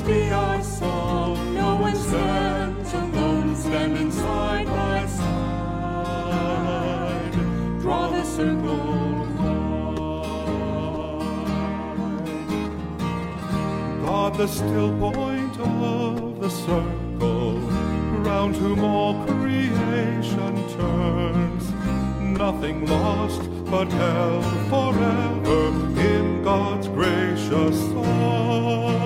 this be our song. No one stands alone, standing side by side. Draw the circle wide. God, the still point of the circle, round whom all creation turns. Nothing lost, but held forever in God's gracious arms.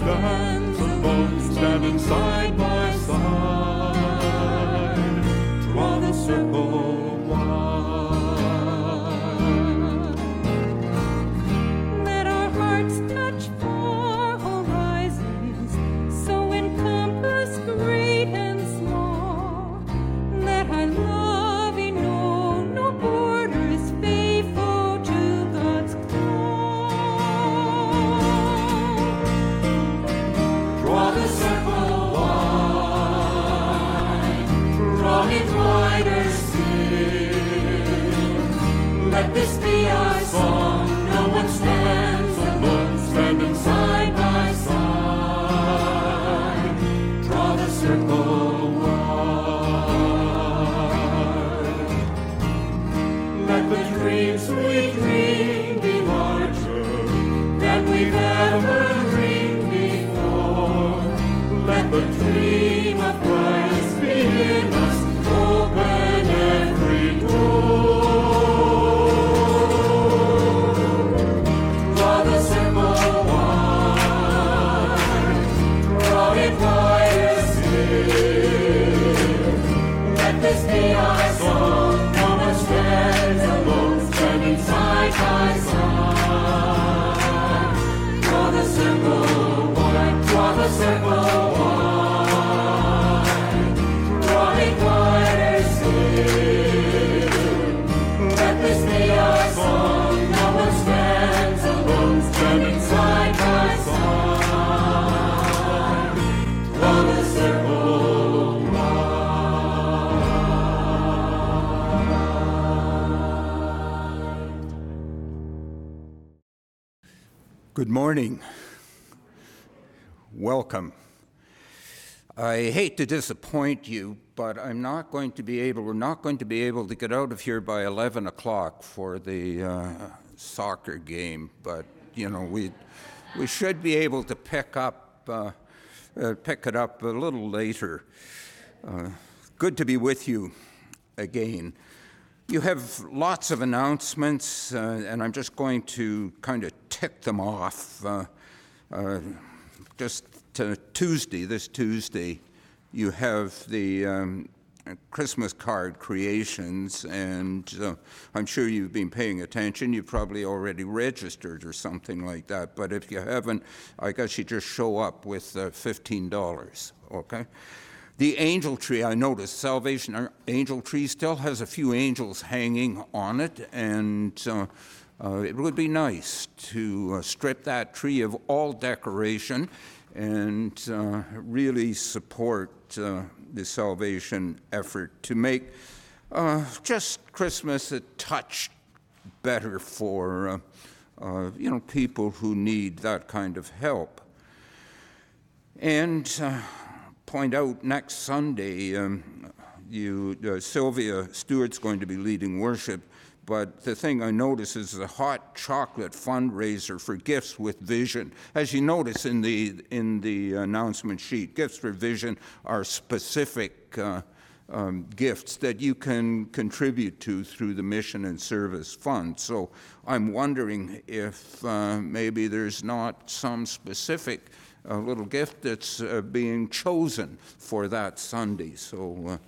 No circle to disappoint you, but I'm not going to be able, we're not going to be able to get out of here by 11 o'clock for the uh, soccer game. But, you know, we, we should be able to pick up, uh, uh, pick it up a little later. Uh, good to be with you again. You have lots of announcements, uh, and I'm just going to kind of tick them off. Uh, just to Tuesday, this Tuesday, you have the um, Christmas card creations, and uh, I'm sure you've been paying attention. You've probably already registered or something like that. But if you haven't, I guess you just show up with uh, $15, okay? The angel tree, I noticed, Salvation Angel Tree still has a few angels hanging on it, and uh, uh, it would be nice to uh, strip that tree of all decoration and uh, really support uh, the salvation effort to make uh, just Christmas a touch better for uh, uh, you know people who need that kind of help. And uh, point out next Sunday, um, you uh, Sylvia Stewart's going to be leading worship. But the thing I notice is the hot chocolate fundraiser for Gifts with Vision. As you notice in the in the announcement sheet, Gifts for Vision are specific uh, um, gifts that you can contribute to through the Mission and Service Fund. So I'm wondering if uh, maybe there's not some specific uh, little gift that's uh, being chosen for that Sunday. So uh,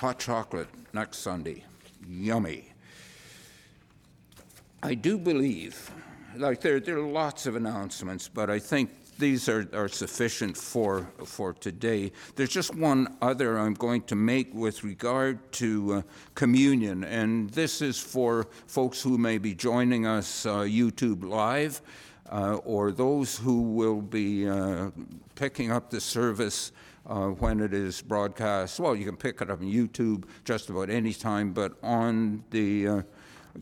hot chocolate next Sunday, yummy. I do believe, like there, there are lots of announcements, but I think these are, are sufficient for, for today. There's just one other I'm going to make with regard to uh, communion, and this is for folks who may be joining us uh, YouTube Live. uh, or those who will be uh, picking up the service uh, when it is broadcast. Well, you can pick it up on YouTube just about any time, but on the uh,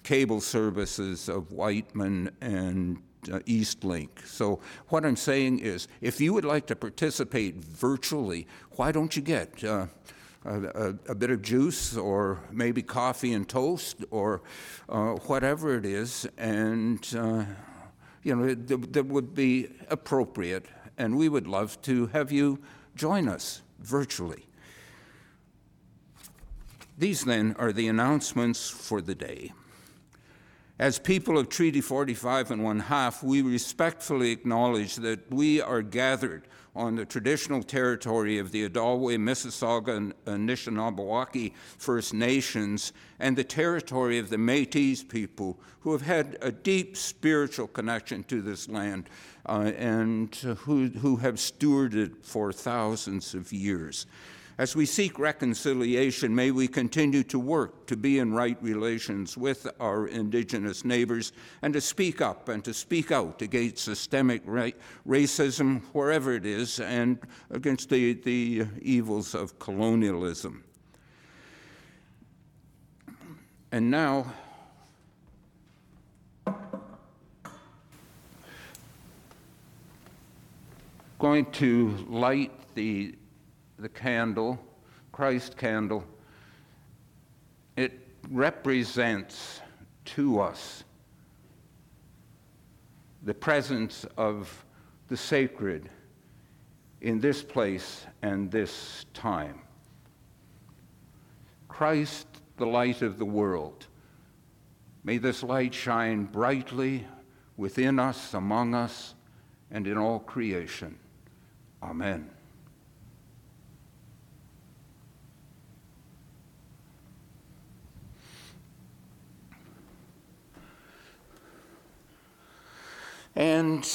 cable services of Wightman and uh, Eastlink. So, what I'm saying is, if you would like to participate virtually, why don't you get uh, a, a, bit of juice or maybe coffee and toast or uh, whatever it is, and uh, you know that would be appropriate, and we would love to have you join us virtually. These then are the announcements for the day. As people of Treaty 45 and one half, we respectfully acknowledge that we are gathered on the traditional territory of the Odalwe, Mississauga, and Anishinaabewaki First Nations and the territory of the Metis people who have had a deep spiritual connection to this land uh, and who, who have stewarded for thousands of years. As we seek reconciliation, may we continue to work to be in right relations with our Indigenous neighbors and to speak up and to speak out against systemic ra- racism wherever it is and against the, the evils of colonialism. And now, going to light the, the candle, Christ candle. It represents to us the presence of the sacred in this place and this time. Christ, the light of the world. May this light shine brightly within us, among us, and in all creation. Amen. And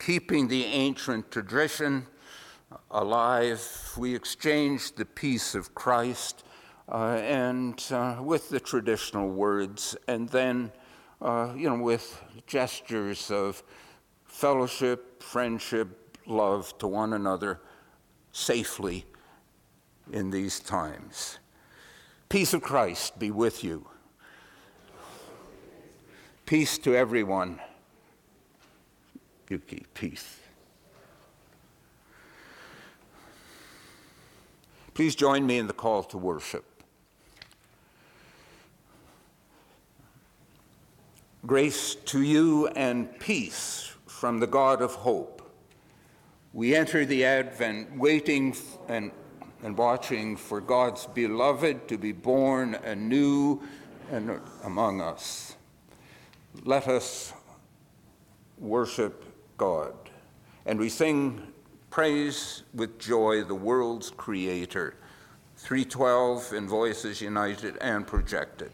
keeping the ancient tradition alive, we exchanged the peace of Christ uh, and uh, with the traditional words, and then, uh, you know, with gestures of fellowship, friendship, love to one another safely in these times. Peace of Christ be with you. Peace to everyone. Yuki, peace. Please join me in the call to worship. Grace to you and peace from the God of hope we enter the Advent waiting and, and watching for God's beloved to be born anew and among us. Let us worship God. And we sing praise with joy the world's creator. 312 in Voices United and projected.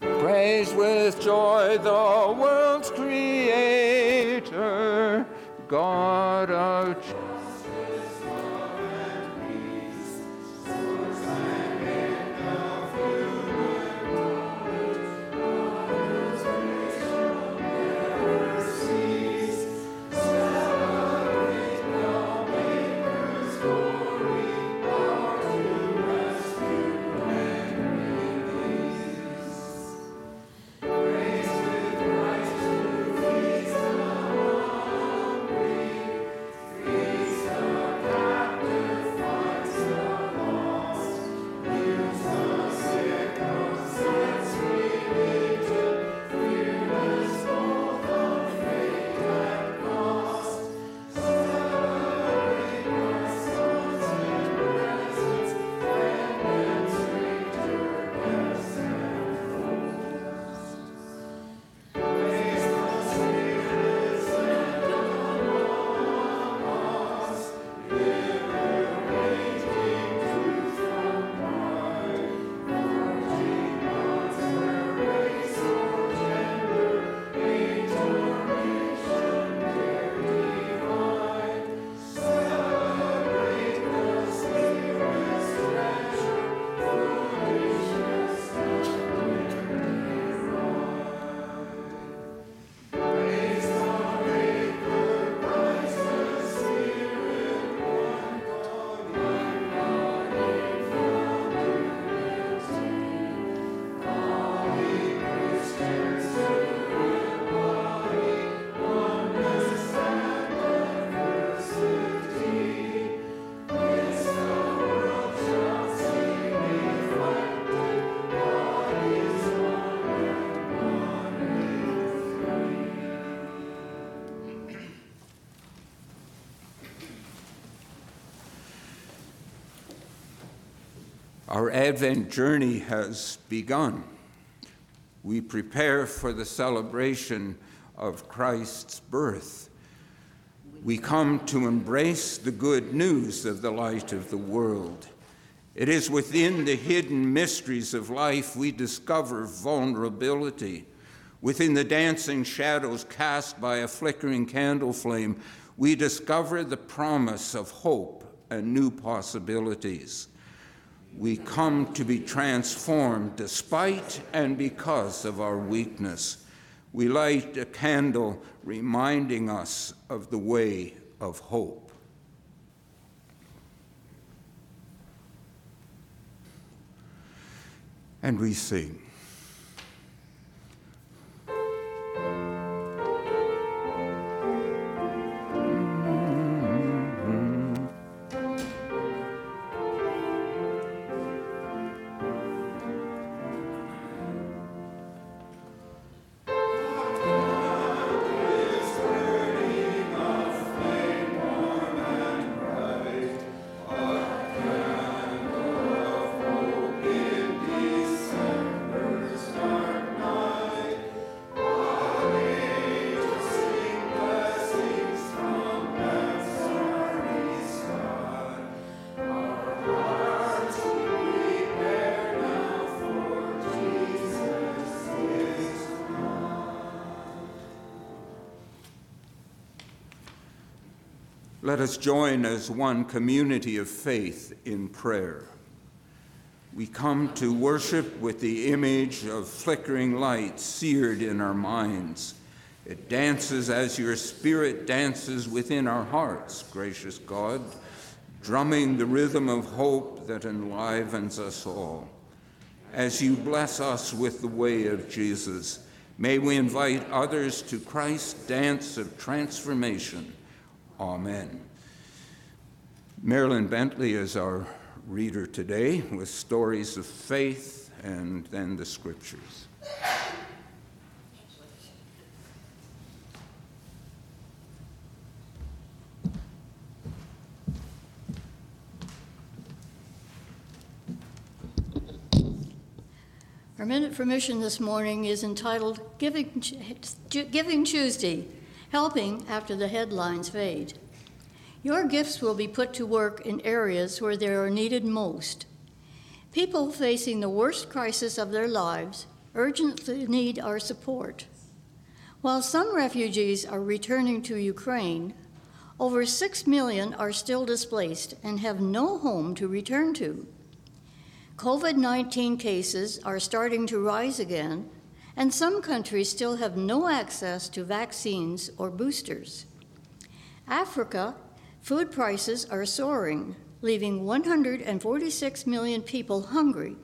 Praise with joy the world's God of Our Advent journey has begun. We prepare for the celebration of Christ's birth. We come to embrace the good news of the light of the world. It is within the hidden mysteries of life we discover vulnerability. Within the dancing shadows cast by a flickering candle flame, we discover the promise of hope and new possibilities we come to be transformed despite and because of our weakness. We light a candle reminding us of the way of hope. And we sing. Let us join as one community of faith in prayer. We come to worship with the image of flickering light seared in our minds. It dances as your spirit dances within our hearts, gracious God, drumming the rhythm of hope that enlivens us all. As you bless us with the way of Jesus, may we invite others to Christ's dance of transformation Amen. Marilyn Bentley is our reader today with stories of faith and then the scriptures. Our minute for mission this morning is entitled Giving, Giving Tuesday helping after the headlines fade. Your gifts will be put to work in areas where they are needed most. People facing the worst crisis of their lives urgently need our support. While some refugees are returning to Ukraine, over 6 million are still displaced and have no home to return to. COVID 19 cases are starting to rise again, and some countries still have no access to vaccines or boosters. Africa, food prices are soaring, leaving 146 million people hungry.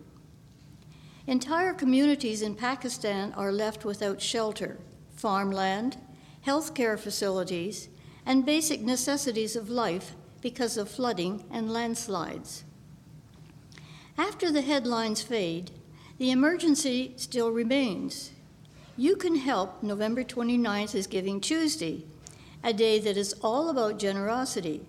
Entire communities in Pakistan are left without shelter, farmland, health care facilities, and basic necessities of life because of flooding and landslides. After the headlines fade, the emergency still remains. You can help. November 29th is Giving Tuesday, a day that is all about generosity.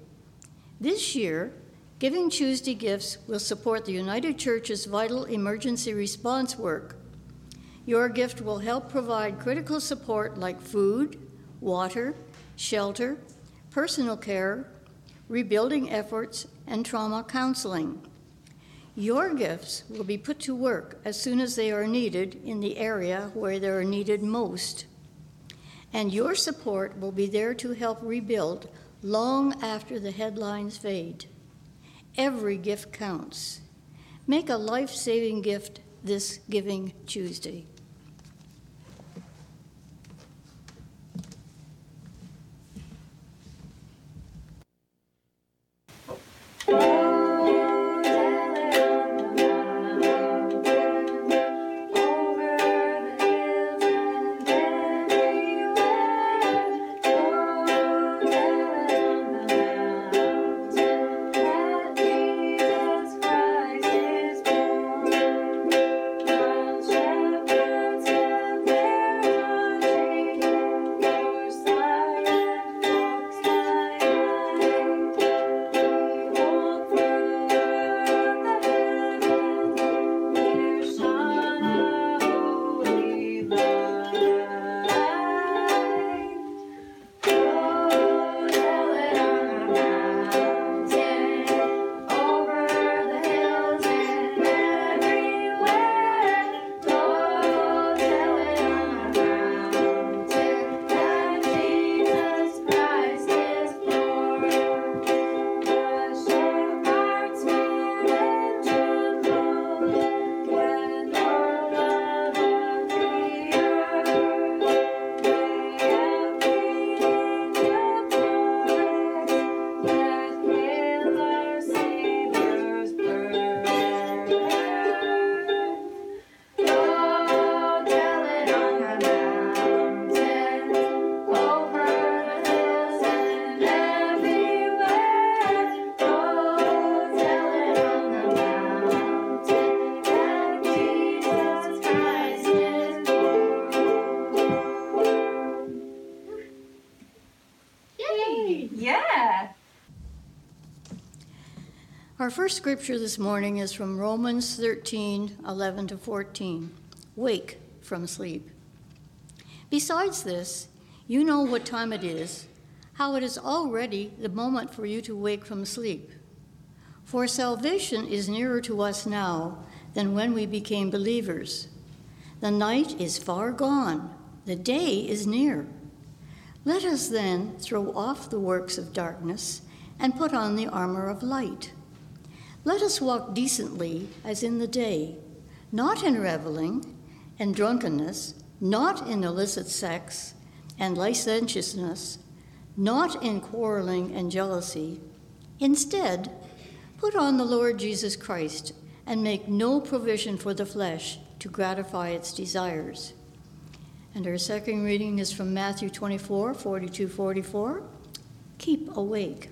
This year, Giving Tuesday gifts will support the United Church's vital emergency response work. Your gift will help provide critical support like food, water, shelter, personal care, rebuilding efforts, and trauma counseling. Your gifts will be put to work as soon as they are needed in the area where they are needed most. And your support will be there to help rebuild long after the headlines fade. Every gift counts. Make a life saving gift this Giving Tuesday. First scripture this morning is from Romans 13 11 to 14. Wake from sleep. Besides this, you know what time it is, how it is already the moment for you to wake from sleep. For salvation is nearer to us now than when we became believers. The night is far gone, the day is near. Let us then throw off the works of darkness and put on the armor of light. Let us walk decently as in the day, not in reveling and drunkenness, not in illicit sex and licentiousness, not in quarreling and jealousy. Instead, put on the Lord Jesus Christ and make no provision for the flesh to gratify its desires. And our second reading is from Matthew 24 42 44. Keep awake.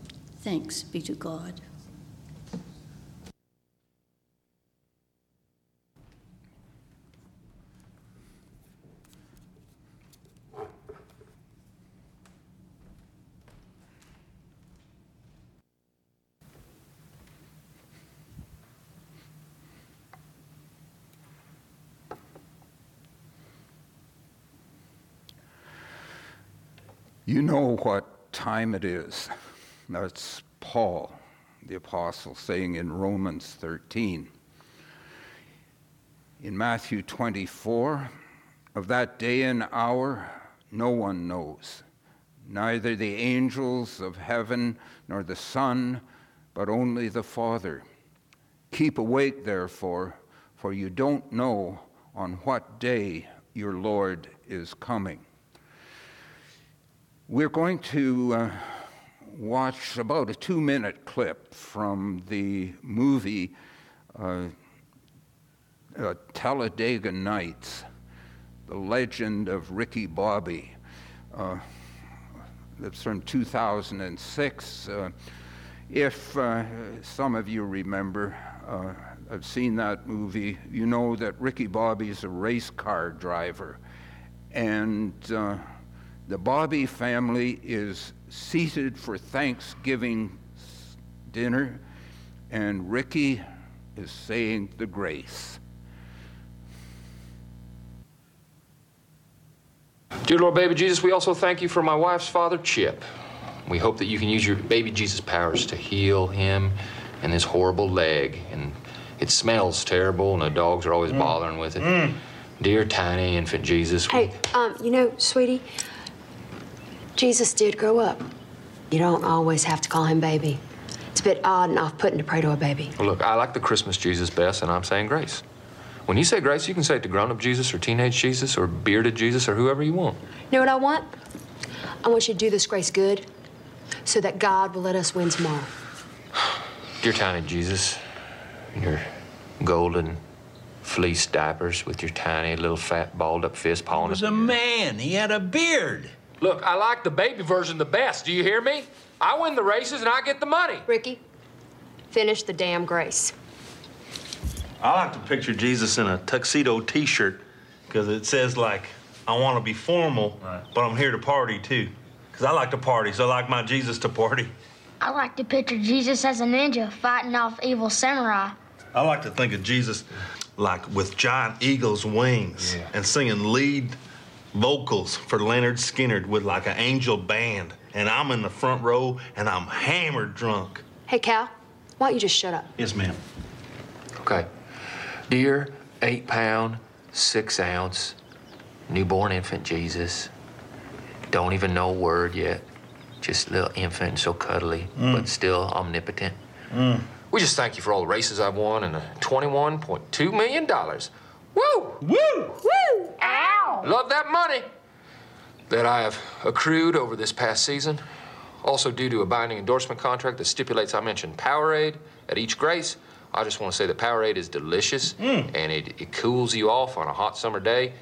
Thanks be to God. You know what time it is. That's Paul, the apostle, saying in Romans 13. In Matthew 24, of that day and hour, no one knows, neither the angels of heaven nor the Son, but only the Father. Keep awake, therefore, for you don't know on what day your Lord is coming. We're going to uh, watch about a two minute clip from the movie uh, uh, Talladega Nights, The Legend of Ricky Bobby. Uh, that's from 2006. Uh, if uh, some of you remember, uh, have seen that movie, you know that Ricky Bobby is a race car driver. And the Bobby family is seated for Thanksgiving dinner, and Ricky is saying the grace. Dear Lord, baby Jesus, we also thank you for my wife's father, Chip. We hope that you can use your baby Jesus powers to heal him and this horrible leg. And it smells terrible, and the dogs are always mm. bothering with it. Mm. Dear tiny infant Jesus. Hey, um, you know, sweetie, Jesus did grow up. You don't always have to call him baby. It's a bit odd and off putting to pray to a baby. Well, look, I like the Christmas Jesus best, and I'm saying grace. When you say grace, you can say it to grown up Jesus or teenage Jesus or bearded Jesus or whoever you want. You know what I want? I want you to do this grace good so that God will let us win tomorrow. Dear tiny Jesus, in your golden fleece diapers with your tiny little fat balled up fist pawing. He was a man. He had a beard. Look, I like the baby version the best. Do you hear me? I win the races and I get the money. Ricky, finish the damn grace. I like to picture Jesus in a tuxedo T-shirt because it says like, "I want to be formal, right. but I'm here to party too." Because I like to party, so I like my Jesus to party. I like to picture Jesus as a ninja fighting off evil samurai. I like to think of Jesus like with giant eagle's wings yeah. and singing lead vocals for Lynyrd Skynyrd with like an angel band, and I'm in the front row and I'm hammered drunk. Hey, Cal, why don't you just shut up? Yes, ma'am. Okay. Dear eight pound, six ounce, newborn infant Jesus, don't even know a word yet. Just a little infant, so cuddly, mm. but still omnipotent. Mm. We just thank you for all the races I've won and the $21.2 million Woo! Woo! Woo! Ow! Love that money that I have accrued over this past season. Also, due to a binding endorsement contract that stipulates I mention Powerade at each grace, I just want to say that Powerade is delicious mm. and it, it cools you off on a hot summer day.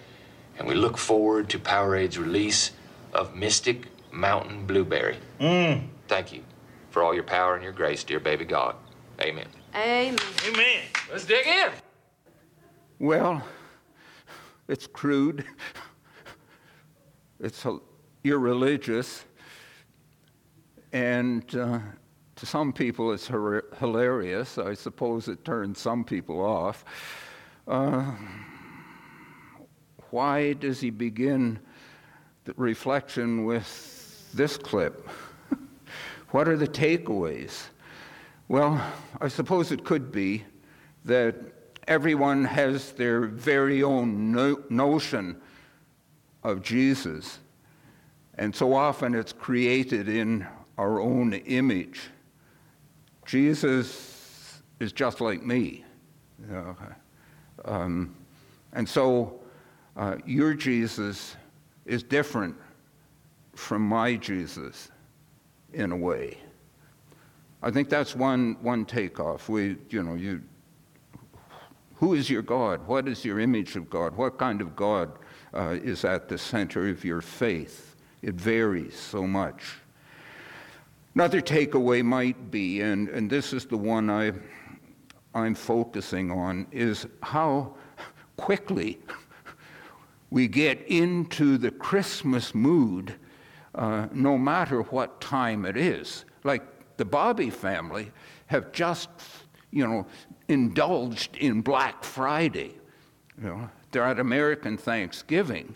And we look forward to Powerade's release of Mystic Mountain Blueberry. Mm. Thank you for all your power and your grace, dear baby God. Amen. Amen. Amen. Let's dig in. Well, it's crude. It's irreligious. And uh, to some people, it's her- hilarious. I suppose it turns some people off. Uh, why does he begin the reflection with this clip? what are the takeaways? Well, I suppose it could be that everyone has their very own no- notion of Jesus, and so often it's created in our own image. Jesus is just like me. you know. Um, and so uh, your Jesus is different from my Jesus in a way. I think that's one, one takeoff. We, you know, you, who is your God? What is your image of God? What kind of God uh, is at the center of your faith? It varies so much. Another takeaway might be, and, and this is the one I, I'm focusing on, is how quickly we get into the Christmas mood uh, no matter what time it is. Like the Bobby family have just, you know, indulged in Black Friday. You know, they're at American Thanksgiving,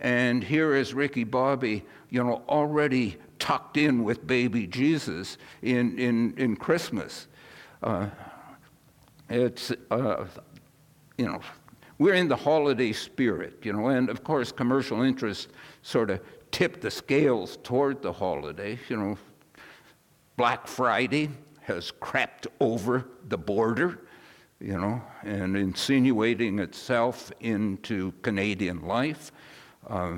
and here is Ricky Bobby, you know, already tucked in with baby Jesus in, in, in Christmas. Uh, it's, uh, you know, we're in the holiday spirit, you know, and of course, commercial interests sort of tip the scales toward the holiday. You know, Black Friday has crept over the border, you know, and insinuating itself into Canadian life. Uh,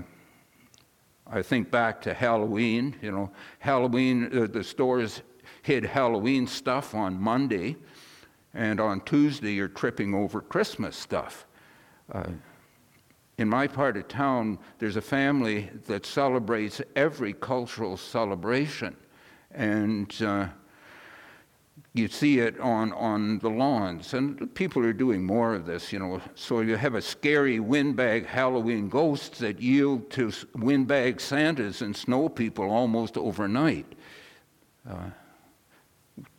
I think back to Halloween, you know, Halloween, uh, the stores hid Halloween stuff on Monday, and on Tuesday you're tripping over Christmas stuff. Uh, in my part of town, there's a family that celebrates every cultural celebration. And uh, you see it on, on the lawns. And people are doing more of this, you know. So you have a scary windbag Halloween ghosts that yield to windbag Santas and snow people almost overnight. Uh,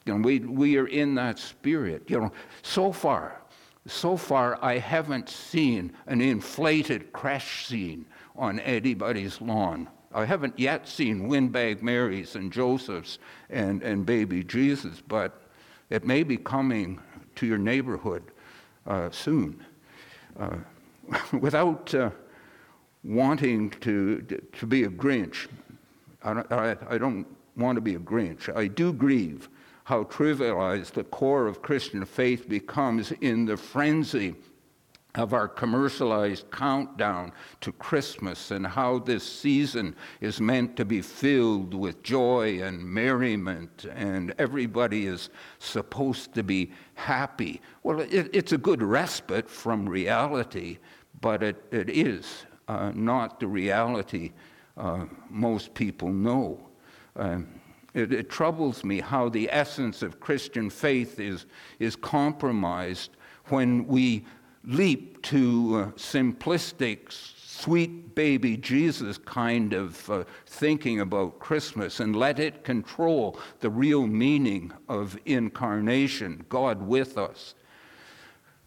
you know, we, we are in that spirit. You know, so far, so far, I haven't seen an inflated crash scene on anybody's lawn. I haven't yet seen windbag Marys and Josephs and, and baby Jesus, but it may be coming to your neighborhood uh, soon. Uh, without uh, wanting to, to be a Grinch, I don't, I, I don't want to be a Grinch. I do grieve how trivialized the core of Christian faith becomes in the frenzy of our commercialized countdown to Christmas and how this season is meant to be filled with joy and merriment and everybody is supposed to be happy. Well, it, it's a good respite from reality, but it, it is uh, not the reality uh, most people know. Um, it, it troubles me how the essence of Christian faith is, is compromised when we leap to uh, simplistic, sweet baby Jesus kind of uh, thinking about Christmas and let it control the real meaning of incarnation, God with us.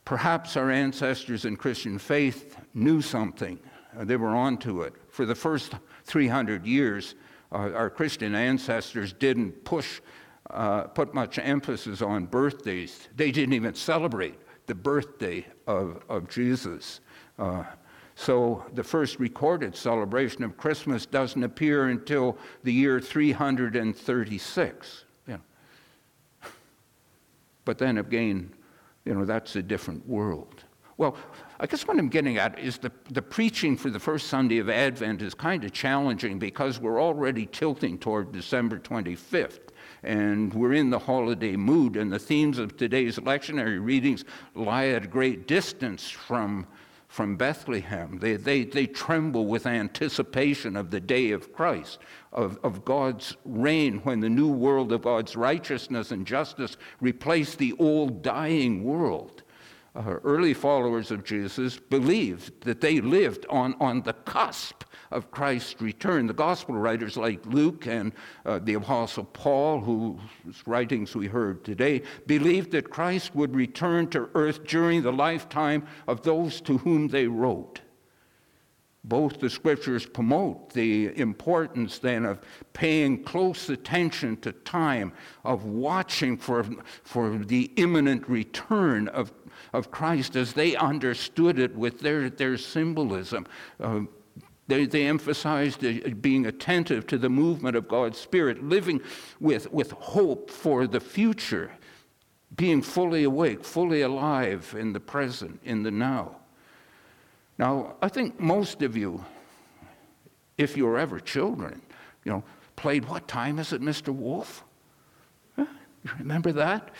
Perhaps our ancestors in Christian faith knew something, uh, they were onto it. For the first 300 years, uh, our Christian ancestors didn't push, uh, put much emphasis on birthdays. They didn't even celebrate the birthday of, of Jesus. Uh, so the first recorded celebration of Christmas doesn't appear until the year 336. You know. But then again, you know, that's a different world. Well, I guess what I'm getting at is the, the preaching for the first Sunday of Advent is kind of challenging because we're already tilting toward December 25th. And we're in the holiday mood, and the themes of today's lectionary readings lie at a great distance from, from Bethlehem. They, they, they tremble with anticipation of the day of Christ, of, of God's reign when the new world of God's righteousness and justice replace the old dying world uh, early followers of Jesus believed that they lived on, on the cusp of Christ's return. The gospel writers like Luke and uh, the apostle Paul, whose writings we heard today, believed that Christ would return to earth during the lifetime of those to whom they wrote. Both the scriptures promote the importance then of paying close attention to time, of watching for, for the imminent return of of Christ as they understood it with their, their symbolism. Uh, they, they emphasized uh, being attentive to the movement of God's Spirit, living with, with hope for the future, being fully awake, fully alive in the present, in the now. Now, I think most of you, if you were ever children, you know, played what time is it, Mr. Wolf? Huh? You remember that?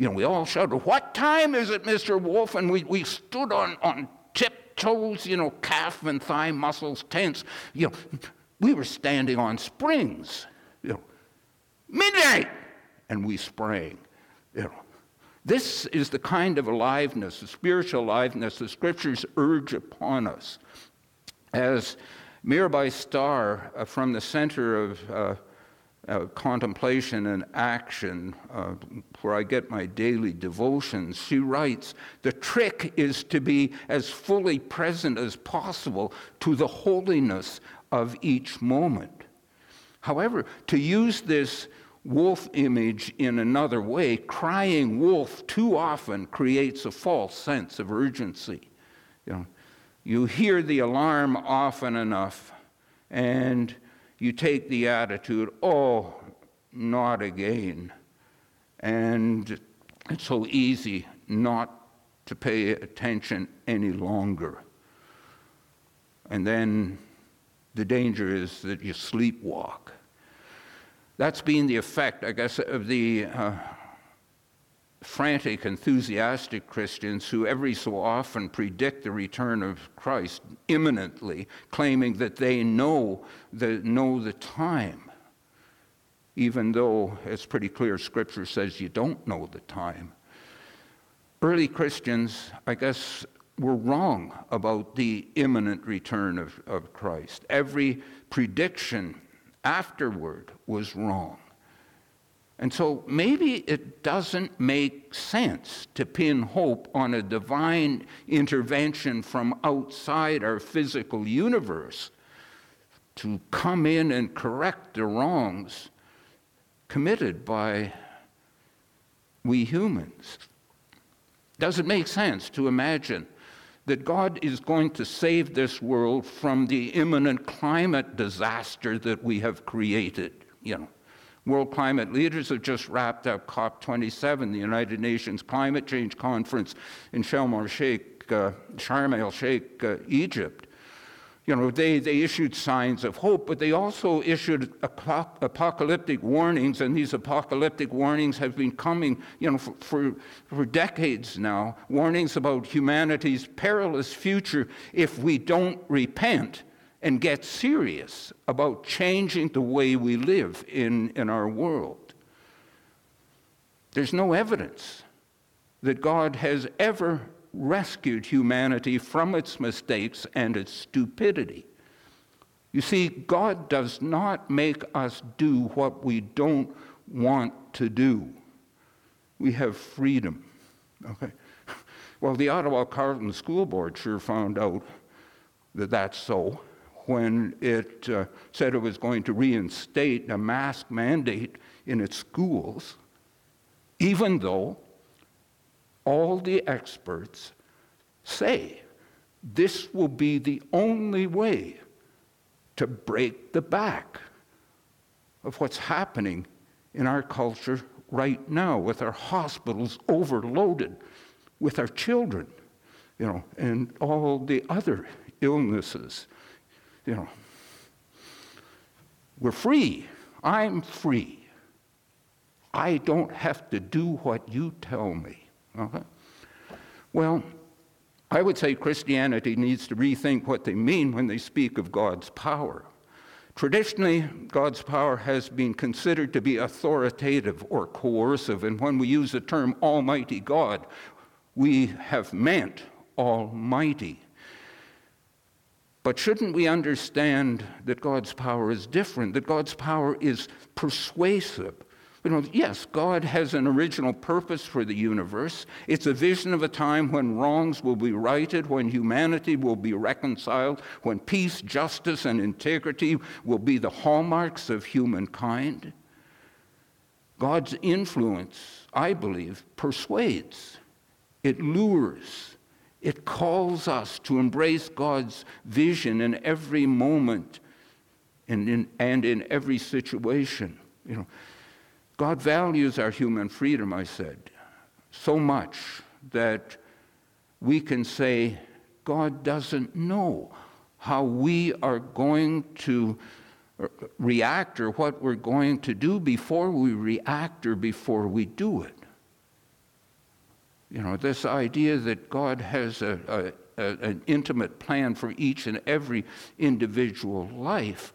You know, we all shouted, What time is it, Mr. Wolf? And we, we stood on, on tiptoes, you know, calf and thigh muscles tense. You know, we were standing on springs. You know, midnight! And we sprang. You know. This is the kind of aliveness, the spiritual aliveness the scriptures urge upon us. As Mirabai Starr uh, from the center of uh, uh, contemplation and action, uh, where I get my daily devotions, she writes The trick is to be as fully present as possible to the holiness of each moment. However, to use this wolf image in another way, crying wolf too often creates a false sense of urgency. You know, you hear the alarm often enough, and you take the attitude, oh, not again. And it's so easy not to pay attention any longer. And then the danger is that you sleepwalk. That's been the effect, I guess, of the uh, frantic, enthusiastic Christians who every so often predict the return of Christ imminently, claiming that they know the, know the time, even though it's pretty clear Scripture says you don't know the time. Early Christians, I guess, were wrong about the imminent return of, of Christ. Every prediction afterward was wrong. And so maybe it doesn't make sense to pin hope on a divine intervention from outside our physical universe to come in and correct the wrongs committed by we humans. Does it make sense to imagine that God is going to save this world from the imminent climate disaster that we have created? You know, World climate leaders have just wrapped up COP27, the United Nations Climate Change Conference in Sharm el Sheikh, uh, Sharm el Sheikh, uh, Egypt. You know, they, they issued signs of hope, but they also issued apocalyptic warnings, and these apocalyptic warnings have been coming, you know, for, for, for decades now. Warnings about humanity's perilous future if we don't repent and get serious about changing the way we live in, in our world. There's no evidence that God has ever rescued humanity from its mistakes and its stupidity. You see, God does not make us do what we don't want to do. We have freedom. Okay? Well, the Ottawa Carleton School Board sure found out that that's so when it uh, said it was going to reinstate a mask mandate in its schools, even though all the experts say this will be the only way to break the back of what's happening in our culture right now with our hospitals overloaded with our children you know, and all the other illnesses, you know. We're free. I'm free. I don't have to do what you tell me. Okay? Well, I would say Christianity needs to rethink what they mean when they speak of God's power. Traditionally, God's power has been considered to be authoritative or coercive, and when we use the term Almighty God, we have meant Almighty. But shouldn't we understand that God's power is different, that God's power is persuasive? You know, yes, God has an original purpose for the universe. It's a vision of a time when wrongs will be righted, when humanity will be reconciled, when peace, justice, and integrity will be the hallmarks of humankind. God's influence, I believe, persuades, it lures, it calls us to embrace God's vision in every moment and in, and in every situation. You know, God values our human freedom, I said, so much that we can say, God doesn't know how we are going to react or what we're going to do before we react or before we do it. You know, this idea that God has a, a, an intimate plan for each and every individual life,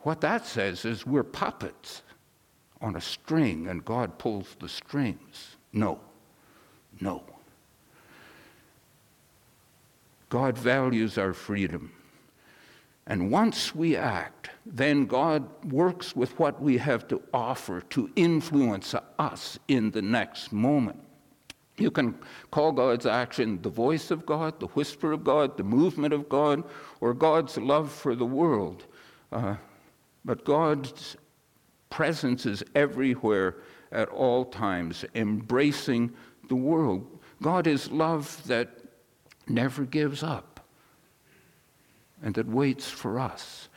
what that says is we're puppets on a string and God pulls the strings. No, no. God values our freedom. And once we act, then God works with what we have to offer to influence us in the next moment. You can call God's action the voice of God, the whisper of God, the movement of God, or God's love for the world. Uh, but God's presence is everywhere at all times, embracing the world. God is love that never gives up and that waits for us.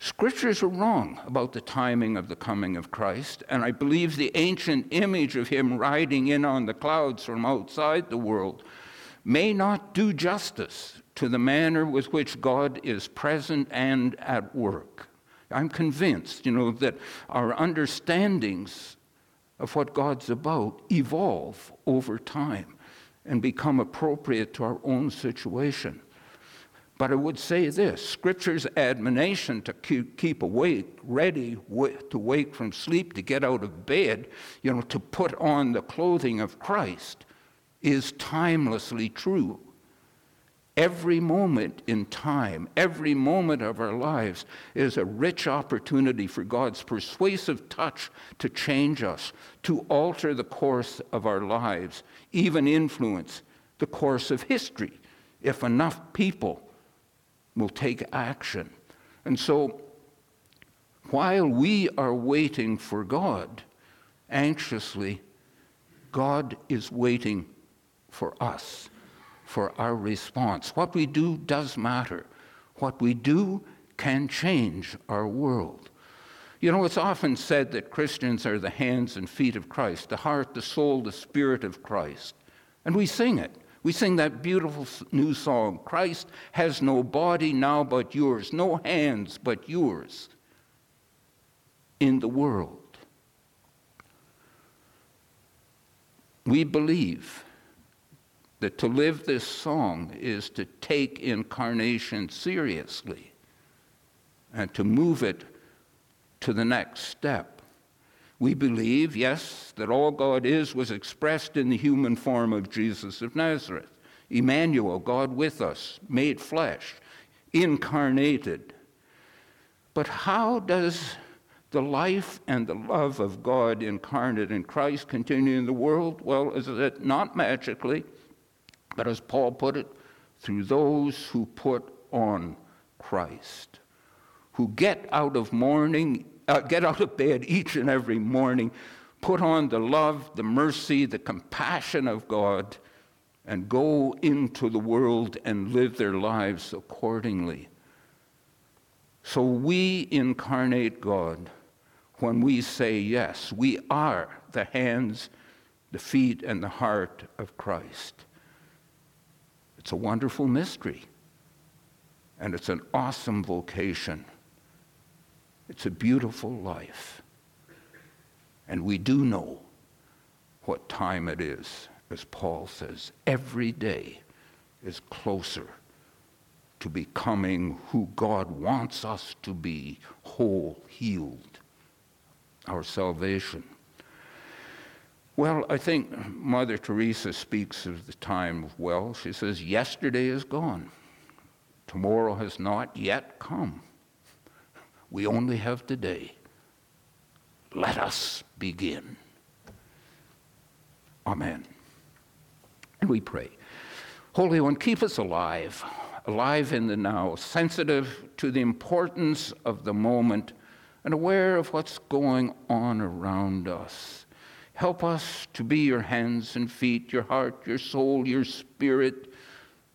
Scriptures are wrong about the timing of the coming of Christ, and I believe the ancient image of him riding in on the clouds from outside the world may not do justice to the manner with which God is present and at work. I'm convinced, you know, that our understandings of what God's about evolve over time and become appropriate to our own situation. But I would say this Scripture's admonition to keep awake, ready to wake from sleep, to get out of bed, you know, to put on the clothing of Christ, is timelessly true. Every moment in time, every moment of our lives is a rich opportunity for God's persuasive touch to change us, to alter the course of our lives, even influence the course of history, if enough people will take action. And so, while we are waiting for God anxiously, God is waiting for us for our response. What we do does matter. What we do can change our world. You know, it's often said that Christians are the hands and feet of Christ, the heart, the soul, the spirit of Christ. And we sing it. We sing that beautiful new song Christ has no body now but yours, no hands but yours in the world. We believe that to live this song is to take incarnation seriously and to move it to the next step. We believe, yes, that all God is was expressed in the human form of Jesus of Nazareth. Emmanuel, God with us, made flesh, incarnated. But how does the life and the love of God incarnate in Christ continue in the world? Well, is it not magically? But as Paul put it, through those who put on Christ, who get out of mourning, uh, get out of bed each and every morning, put on the love, the mercy, the compassion of God, and go into the world and live their lives accordingly. So we incarnate God when we say yes. We are the hands, the feet, and the heart of Christ. It's a wonderful mystery. And it's an awesome vocation. It's a beautiful life. And we do know what time it is, as Paul says. Every day is closer to becoming who God wants us to be whole, healed, our salvation. Well, I think Mother Teresa speaks of the time well. She says, Yesterday is gone, tomorrow has not yet come. We only have today. Let us begin. Amen. And we pray. Holy One, keep us alive, alive in the now, sensitive to the importance of the moment, and aware of what's going on around us. Help us to be your hands and feet, your heart, your soul, your spirit,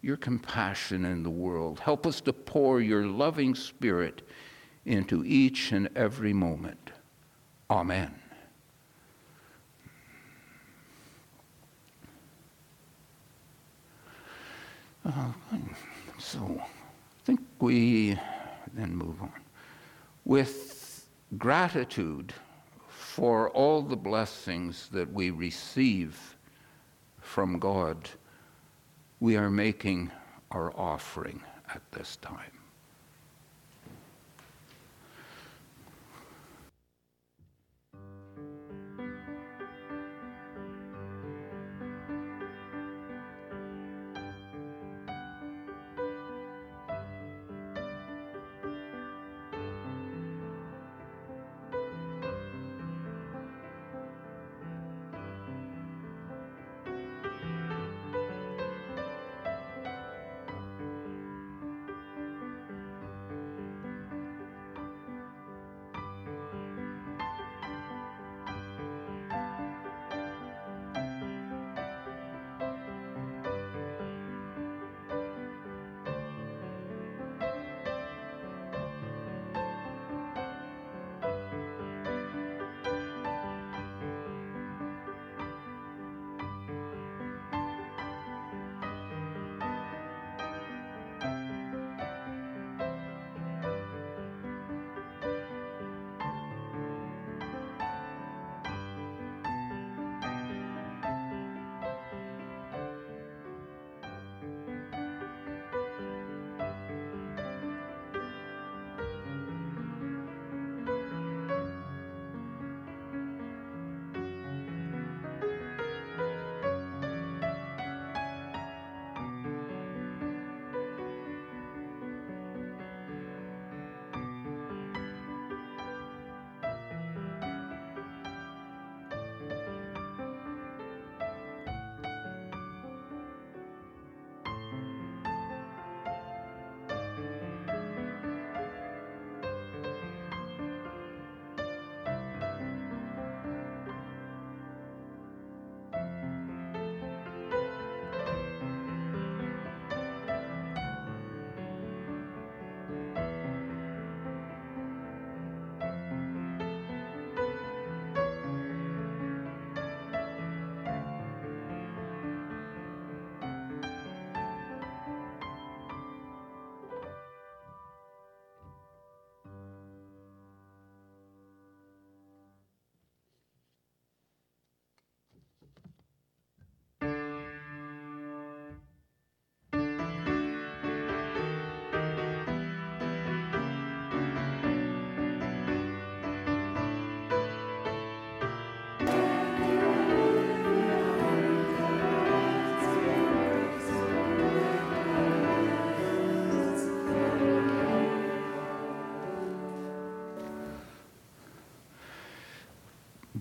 your compassion in the world. Help us to pour your loving spirit into each and every moment. Amen. Uh, so, I think we then move on. With gratitude for all the blessings that we receive from God, we are making our offering at this time.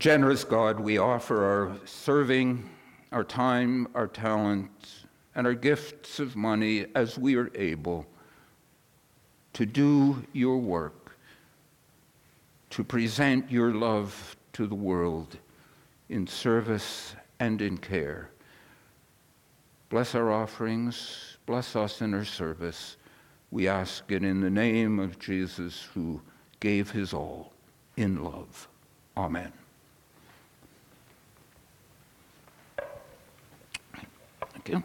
Generous God, we offer our serving, our time, our talents, and our gifts of money as we are able to do your work, to present your love to the world in service and in care. Bless our offerings, bless us in our service. We ask it in the name of Jesus who gave his all in love. Amen. Thank you.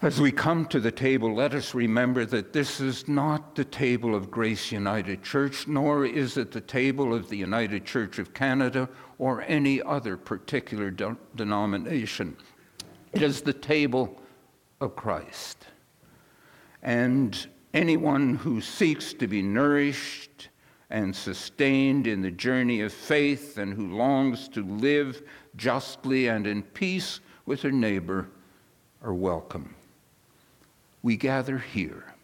As we come to the table, let us remember that this is not the table of Grace United Church, nor is it the table of the United Church of Canada or any other particular de- denomination. It is the table of Christ. And anyone who seeks to be nourished and sustained in the journey of faith and who longs to live justly and in peace with her neighbor are welcome we gather here.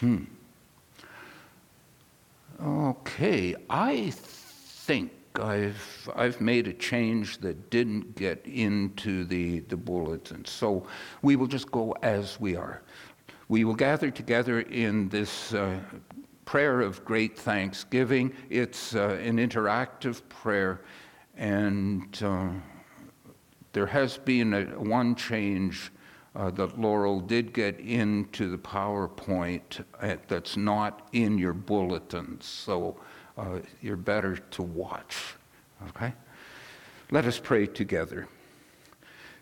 Hmm. Okay, I think I've, I've made a change that didn't get into the, the bulletin. So we will just go as we are. We will gather together in this uh, prayer of great thanksgiving. It's uh, an interactive prayer. And uh, there has been a, one change uh, that Laurel did get into the PowerPoint uh, that's not in your bulletins, so uh, you're better to watch. Okay? Let us pray together.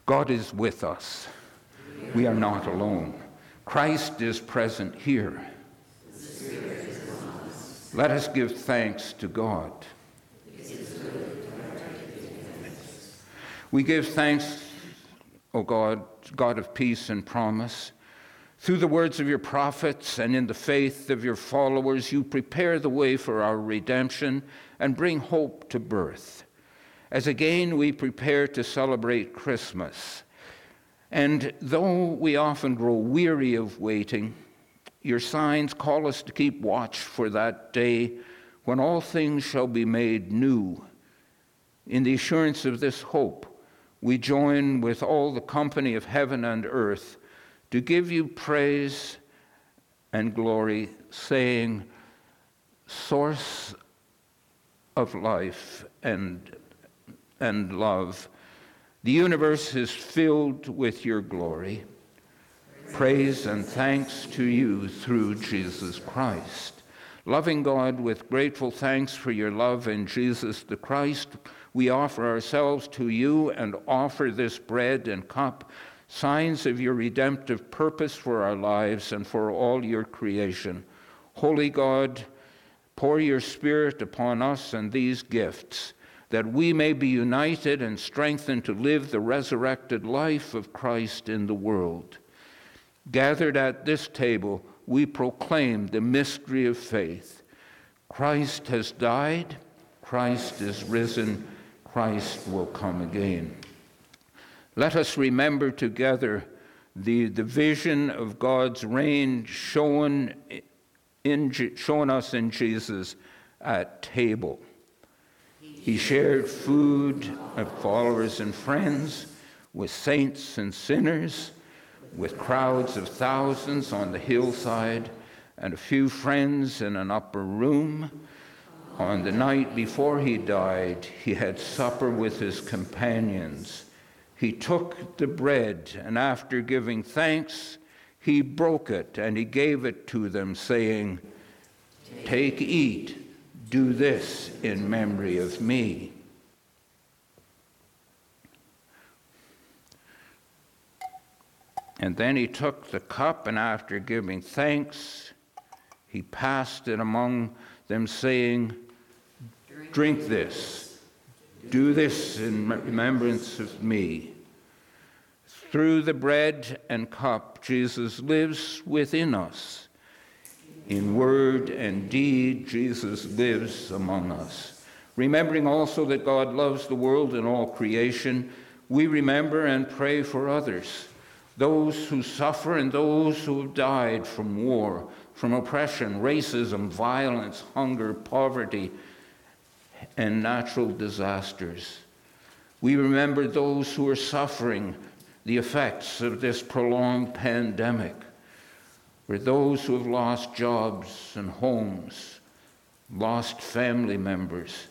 God is with us. We are not alone. Christ is present here. Let us give thanks to God. We give thanks, O God, God of peace and promise. Through the words of your prophets and in the faith of your followers, you prepare the way for our redemption and bring hope to birth. As again we prepare to celebrate Christmas, and though we often grow weary of waiting, your signs call us to keep watch for that day when all things shall be made new. In the assurance of this hope, we join with all the company of heaven and earth to give you praise and glory, saying, Source of life and, and love, the universe is filled with your glory. Praise and thanks to you through Jesus Christ. Loving God with grateful thanks for your love in Jesus the Christ, we offer ourselves to you and offer this bread and cup, signs of your redemptive purpose for our lives and for all your creation. Holy God, pour your Spirit upon us and these gifts, that we may be united and strengthened to live the resurrected life of Christ in the world. Gathered at this table, we proclaim the mystery of faith. Christ has died, Christ is risen Christ will come again. Let us remember together the, the vision of God's reign shown, in, shown us in Jesus at table. He shared food of followers and friends with saints and sinners, with crowds of thousands on the hillside, and a few friends in an upper room on the night before he died, he had supper with his companions. He took the bread, and after giving thanks, he broke it and he gave it to them, saying, Take, eat, do this in memory of me. And then he took the cup, and after giving thanks, he passed it among them, saying, Drink this. Do this in remembrance of me. Through the bread and cup, Jesus lives within us. In word and deed, Jesus lives among us. Remembering also that God loves the world and all creation, we remember and pray for others, those who suffer and those who have died from war, from oppression, racism, violence, hunger, poverty, and natural disasters. We remember those who are suffering the effects of this prolonged pandemic, or those who have lost jobs and homes, lost family members.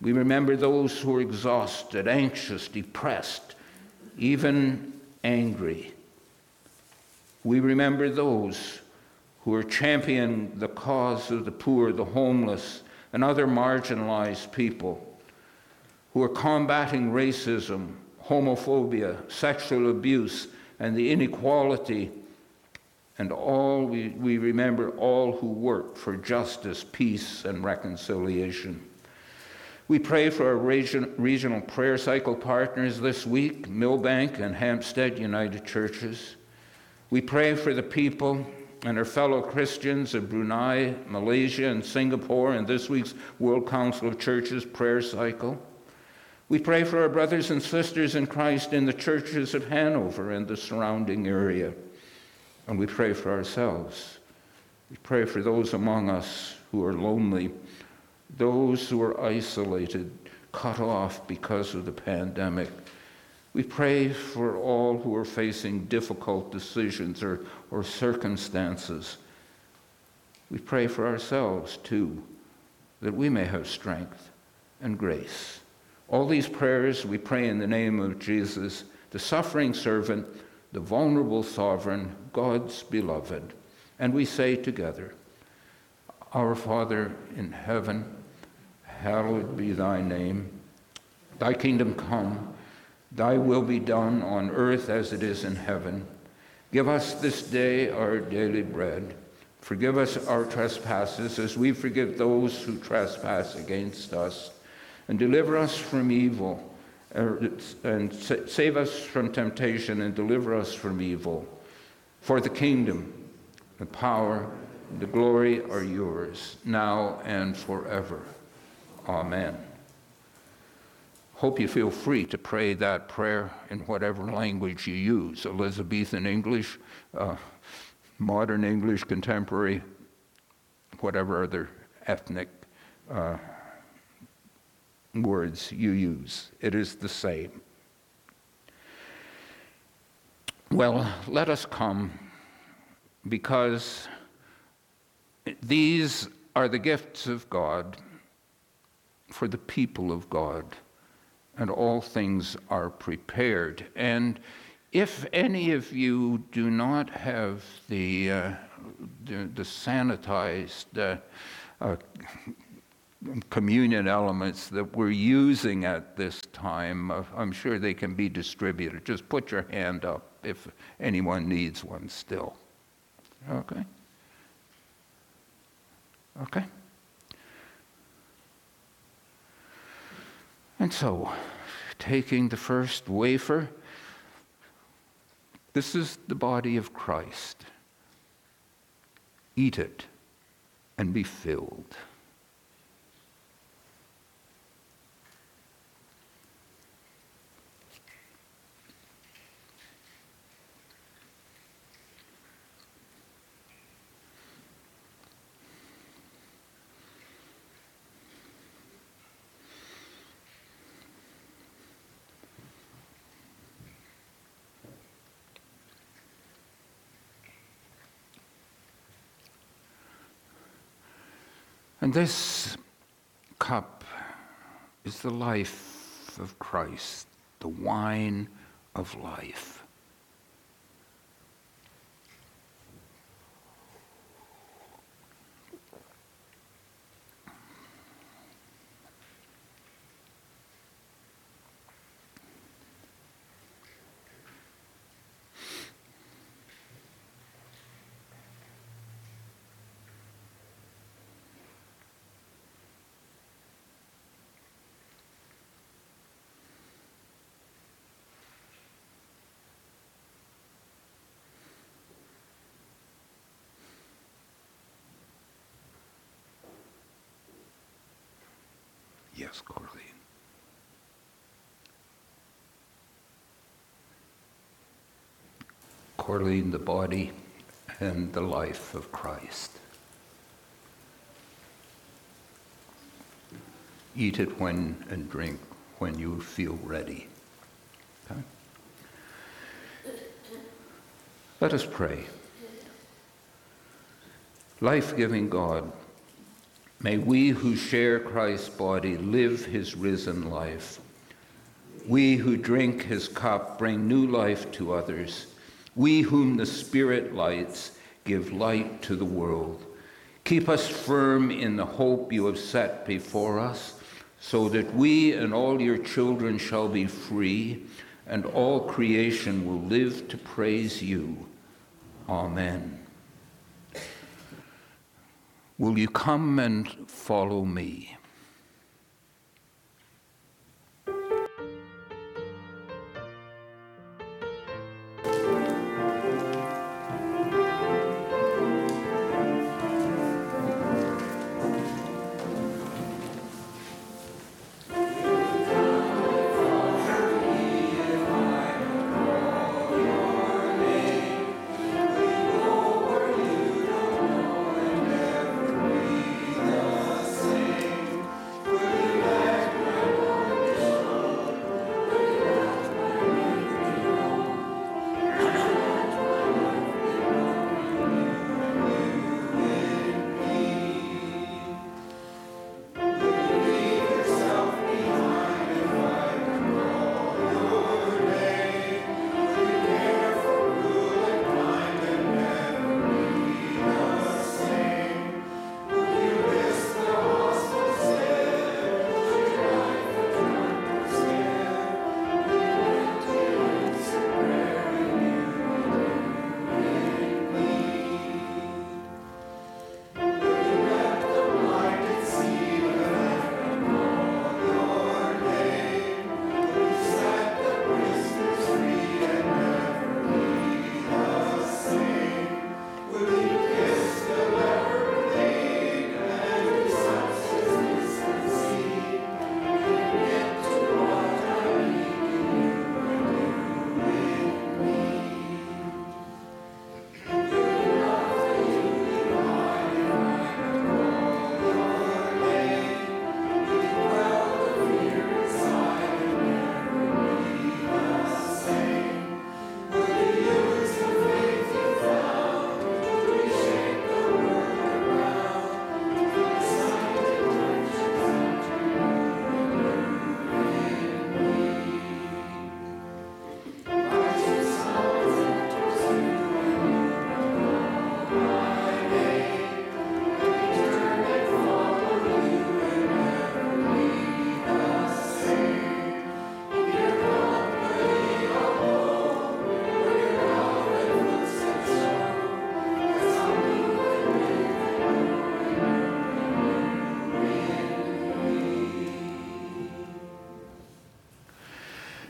We remember those who are exhausted, anxious, depressed, even angry. We remember those who are championing the cause of the poor, the homeless, and other marginalized people. who are combating racism, homophobia, sexual abuse, and the inequality. And all we, we remember all who work for justice, peace, and reconciliation. We pray for our region, regional prayer cycle partners this week, Millbank and Hampstead United Churches. We pray for the people and our fellow Christians of Brunei, Malaysia, and Singapore in this week's World Council of Churches prayer cycle. We pray for our brothers and sisters in Christ in the churches of Hanover and the surrounding area. And we pray for ourselves. We pray for those among us who are lonely, those who are isolated, cut off because of the pandemic. We pray for all who are facing difficult decisions or, or circumstances. We pray for ourselves too, that we may have strength and grace. All these prayers we pray in the name of Jesus, the suffering servant, the vulnerable sovereign, God's beloved. And we say together, Our Father in heaven, hallowed be thy name. Thy kingdom come, thy will be done on earth as it is in heaven. Give us this day our daily bread. Forgive us our trespasses as we forgive those who trespass against us and deliver us from evil, er, and save us from temptation and deliver us from evil. For the kingdom, the power, the glory are yours, now and forever. Amen. Hope you feel free to pray that prayer in whatever language you use Elizabethan English, uh, modern English, contemporary, whatever other ethnic. Uh, words you use. It is the same. Well, let us come because these are the gifts of God for the people of God, and all things are prepared. And if any of you do not have the, uh, the, the, sanitized uh, uh, communion elements that we're using at this time, uh, I'm sure they can be distributed. Just put your hand up if anyone needs one still. Okay? Okay? And so, taking the first wafer, this is the body of Christ. Eat it and be filled. And this cup is the life of Christ, the wine of life. Corleen. Corleen, the body and the life of Christ. Eat it when and drink when you feel ready. Okay? Let us pray. Life giving God, May we who share Christ's body live his risen life. We who drink his cup bring new life to others. We whom the Spirit lights give light to the world. Keep us firm in the hope you have set before us. so that we and all your children shall be free, and all creation will live to praise you. Amen. Will you come and follow me?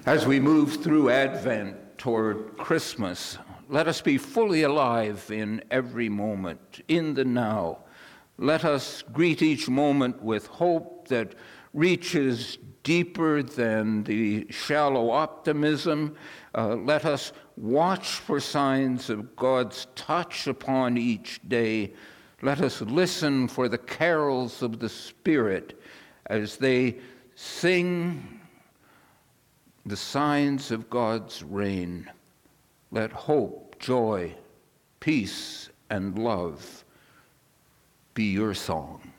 As we move through Advent toward Christmas, let us be fully alive in every moment, in the now. Let us greet each moment with hope that reaches deeper than the shallow optimism. Uh, let us watch for signs of God's touch upon each day. Let us listen for the carols of the Spirit as they sing the signs of God's reign. Let hope, joy, peace, and love be your song.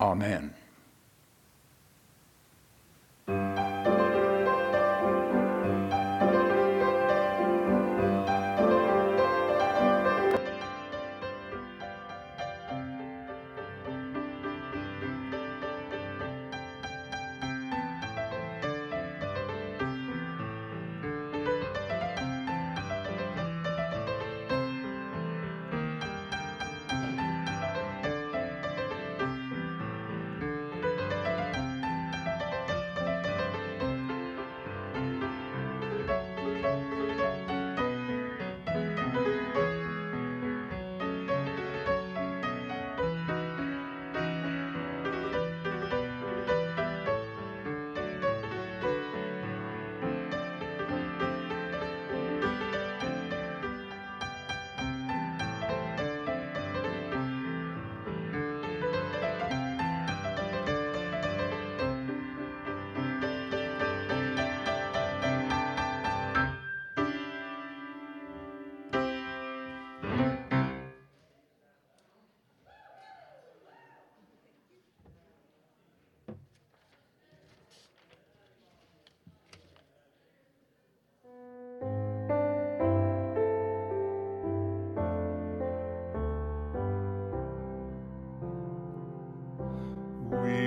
Amen.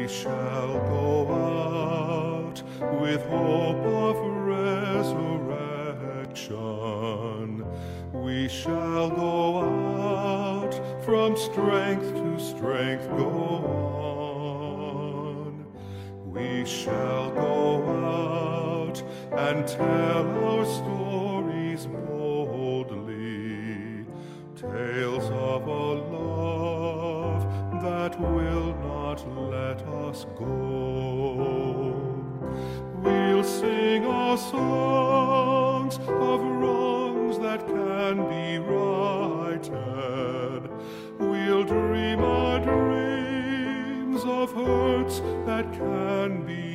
shall go out with hope of resurrection. We shall go out from strength to strength, go on. We shall go out and tell our story. your songs of wrongs that can be righted. We'll dream our dreams of hurts that can be